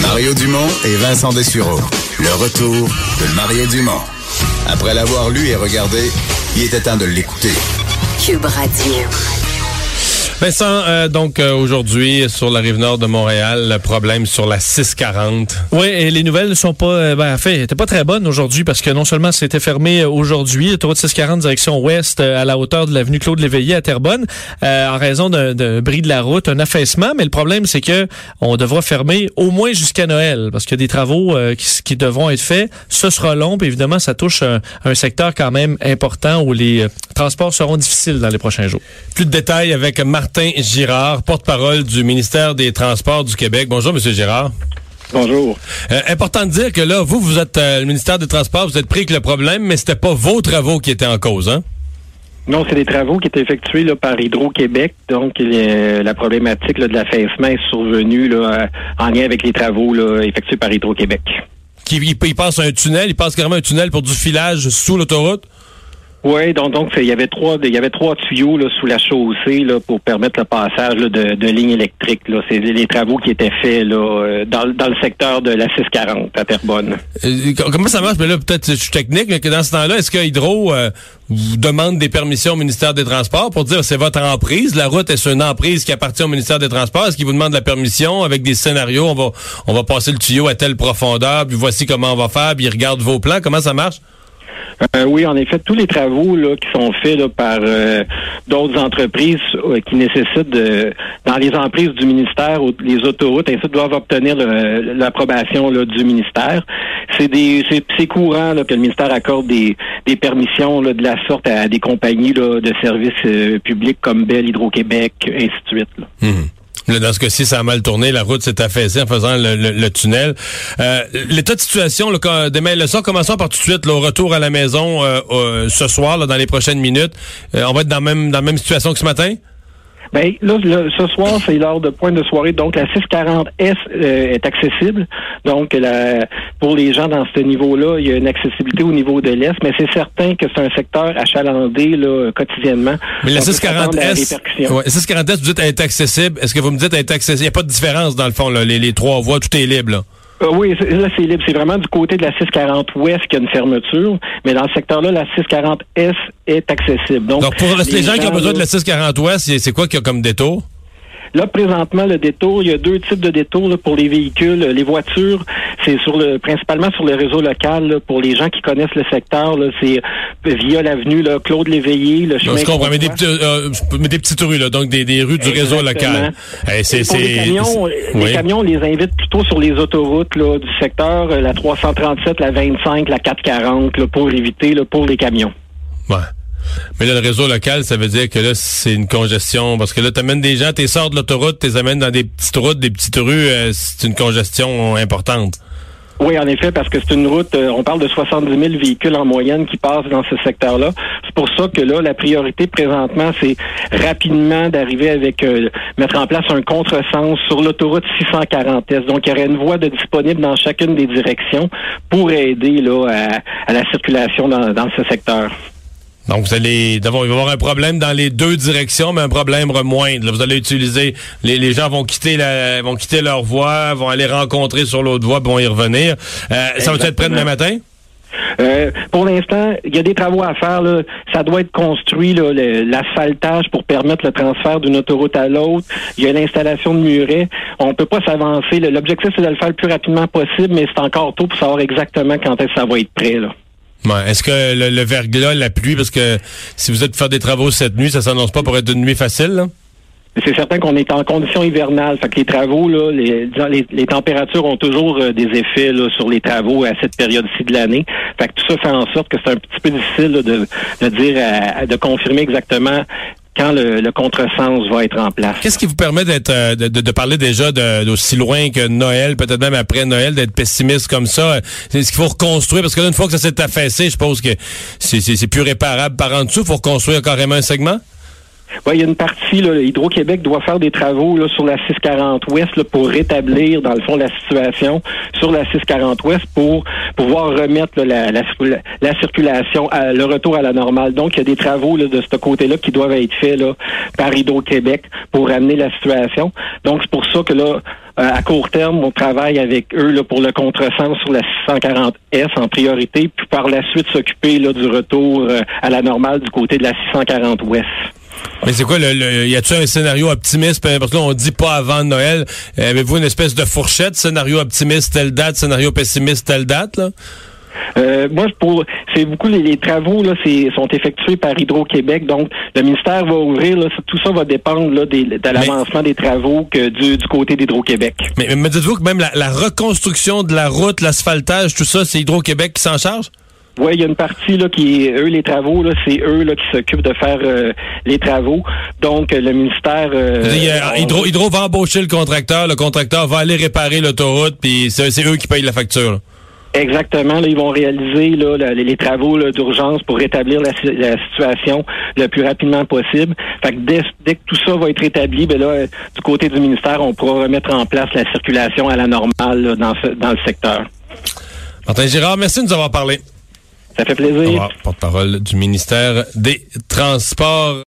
Mario Dumont et Vincent Dessureau. Le retour de Mario Dumont. Après l'avoir lu et regardé, il était temps de l'écouter. Cube Radio. Vincent, euh, donc euh, aujourd'hui sur la rive nord de Montréal, le problème sur la 640. Oui, et les nouvelles ne sont pas, euh, ben, en fait, étaient pas très bonnes aujourd'hui parce que non seulement c'était fermé aujourd'hui, autoroute 640 direction ouest à la hauteur de l'avenue Claude Léveillé à Terrebonne, en raison d'un bris de la route, un affaissement. Mais le problème, c'est que on devra fermer au moins jusqu'à Noël parce qu'il y a des travaux qui, qui, devront être faits. Ce sera long, puis évidemment, ça touche un, un, secteur quand même important où les transports seront difficiles dans les prochains jours. Plus de détails avec Martin Martin Girard, porte-parole du ministère des Transports du Québec. Bonjour, Monsieur Girard. Bonjour. Euh, important de dire que là, vous, vous êtes euh, le ministère des Transports, vous êtes pris avec le problème, mais c'était pas vos travaux qui étaient en cause, hein? Non, c'est des travaux qui étaient effectués là, par Hydro-Québec. Donc, la problématique de l'affaissement est survenue là, en lien avec les travaux effectués par Hydro-Québec. Qui, il, passe un tunnel, il passe carrément un tunnel pour du filage sous l'autoroute? Oui, donc donc il y avait trois il y avait trois tuyaux là, sous la chaussée là, pour permettre le passage de, de lignes électriques. Là. C'est les travaux qui étaient faits là, euh, dans, dans le secteur de la 640 à Terrebonne. Euh, comment ça marche? Mais là, peut-être je suis technique, mais que dans ce temps-là, est-ce que Hydro euh, vous demande des permissions au ministère des Transports pour dire c'est votre emprise, la route est une emprise qui appartient au ministère des Transports, est-ce qu'il vous demande la permission avec des scénarios, on va on va passer le tuyau à telle profondeur, puis voici comment on va faire, puis il regarde vos plans, comment ça marche? Euh, oui, en effet, tous les travaux là, qui sont faits là, par euh, d'autres entreprises euh, qui nécessitent de, dans les emprises du ministère les autoroutes, ainsi doivent obtenir l'approbation du ministère. C'est des c'est courant là, que le ministère accorde des, des permissions là, de la sorte à, des compagnies là, de services publics comme Bell, Hydro-Québec, ainsi de suite. Là. Mmh dans ce cas-ci, ça a mal tourné. La route s'est affaissée en faisant le, tunnel. Euh, l'état de situation, là, demain le soir, commençons par tout de suite, le retour à la maison euh, euh, ce soir, là, dans les prochaines minutes. on va être dans, même, dans la même situation que ce matin? Ben là, ce soir, c'est l'heure de pointe de soirée. Donc, la 640S euh, est accessible. Donc, la, pour les gens dans ce niveau-là, il y a une accessibilité au niveau de l'Est, mais c'est certain que c'est un secteur achalandé là, quotidiennement. Mais la 640S, ouais, 640S, vous dites, elle est accessible. Est-ce que vous me dites, elle est accessible? Il n'y a pas de différence, dans le fond, là, les, les trois voies, tout est libre, là. Euh, oui, là, c'est libre. C'est vraiment du côté de la 640 Ouest qu'il y a une fermeture, mais dans ce secteur-là, la 640 Est est accessible. Donc, pour les, gens, qui ont besoin de la 640 Ouest, c'est quoi qu'il y a comme détour? Là, présentement, le détour, il y a deux types de détours pour les véhicules. Les voitures, c'est sur le principalement sur le réseau local. pour les gens qui connaissent le secteur, c'est via l'avenue Claude Léveillé, le chemin. je comprends, mais des, euh, des, petites rues, là, donc des, des rues du réseau local. Eh, c'est, les camions, les camions, on les invite plutôt sur les autoroutes là, du secteur, euh, la 337, la 25, la 440, là, pour éviter là, pour les camions. Ouais. Mais là, le réseau local, ça veut dire que là, c'est une congestion. Parce que là, tu amènes des gens, tu sors de l'autoroute, tu les amènes dans des petites routes, des petites rues, euh, c'est une congestion importante. Oui, en effet, parce que c'est une route, euh, on parle de 70 000 véhicules en moyenne qui passent dans ce secteur-là. C'est pour ça que là, la priorité présentement, c'est rapidement d'arriver avec, euh, mettre en place un contresens sur l'autoroute 640S. Donc, il y aurait une voie de disponible dans chacune des directions pour aider là, à, la circulation dans ce secteur. Donc, vous allez avoir, avoir un problème dans les deux directions, mais un problème moindre. vous allez utiliser, les, les, gens vont quitter la, vont quitter leur voie, vont aller rencontrer sur l'autre voie, vont y revenir. Euh, ça va être prêt demain matin? Euh, pour l'instant, il y a des travaux à faire. Là. Ça doit être construit, l'asphaltage pour permettre le transfert d'une autoroute à l'autre. Il y a l'installation de murets. On peut pas s'avancer. L'objectif, c'est de le faire le plus rapidement possible, mais c'est encore tôt pour savoir exactement quand est-ce que ça va être prêt. Là. Est-ce que le, verglas, la pluie, parce que si vous êtes faire des travaux cette nuit, ça s'annonce pas pour être une nuit facile, C'est certain qu'on est en condition hivernale. Fait que les travaux, là, les, les, températures ont toujours euh, des effets sur les travaux à cette période-ci de l'année. Fait que tout ça fait en sorte que c'est un petit peu difficile de, de dire, de confirmer exactement quand le, contresens va être en place. Qu'est-ce qui vous permet d'être euh, de, parler déjà d'aussi loin que Noël, peut-être même après Noël, d'être pessimiste comme ça? C'est ce qu'il faut reconstruire? Parce que là, une fois que ça s'est affaissé, je pense que c'est plus réparable par en dessous. Il faut reconstruire carrément un segment? Il y a une partie, Hydro-Québec doit faire des travaux là, sur la 640 Ouest pour rétablir, dans le fond, la situation sur la 640 Ouest pour pouvoir remettre la, la, circulation, le retour à la normale. Donc, il y a des travaux de ce côté-là qui doivent être faits là, par Hydro-Québec pour ramener la situation. Donc, c'est pour ça que là, euh, à court terme, on travaille avec eux là, pour le contresens sur la 640S en priorité, puis par la suite s'occuper du retour euh, à la normale du côté de la 640 Ouest. Mais c'est quoi, le, y a-tu un scénario optimiste? Parce que là, on dit pas avant Noël. Euh, avez-vous une espèce de fourchette, scénario optimiste telle date, scénario pessimiste telle date, là? Euh, moi, pour c'est beaucoup les, travaux là, sont effectués par Hydro-Québec, donc le ministère va ouvrir. tout ça va dépendre là, de l'avancement des travaux que du, côté d'Hydro-Québec. Mais, me dites-vous que même la, la, reconstruction de la route, l'asphaltage, tout ça, c'est Hydro-Québec qui s'en charge? Oui, il y a une partie là qui eux les travaux là, c'est eux là qui s'occupent de faire euh, les travaux. Donc le ministère euh, Hydro, Hydro va embaucher le contracteur, le contracteur va aller réparer l'autoroute puis c'est eux qui payent la facture. Exactement, là, ils vont réaliser là, les, travaux d'urgence pour rétablir la, situation le plus rapidement possible. Fait que dès, dès, que tout ça va être rétabli, ben là, du côté du ministère, on pourra remettre en place la circulation à la normale dans, ce, dans le secteur. Martin Girard, merci de nous avoir parlé. Ça fait plaisir. Porte-parole du ministère des Transports.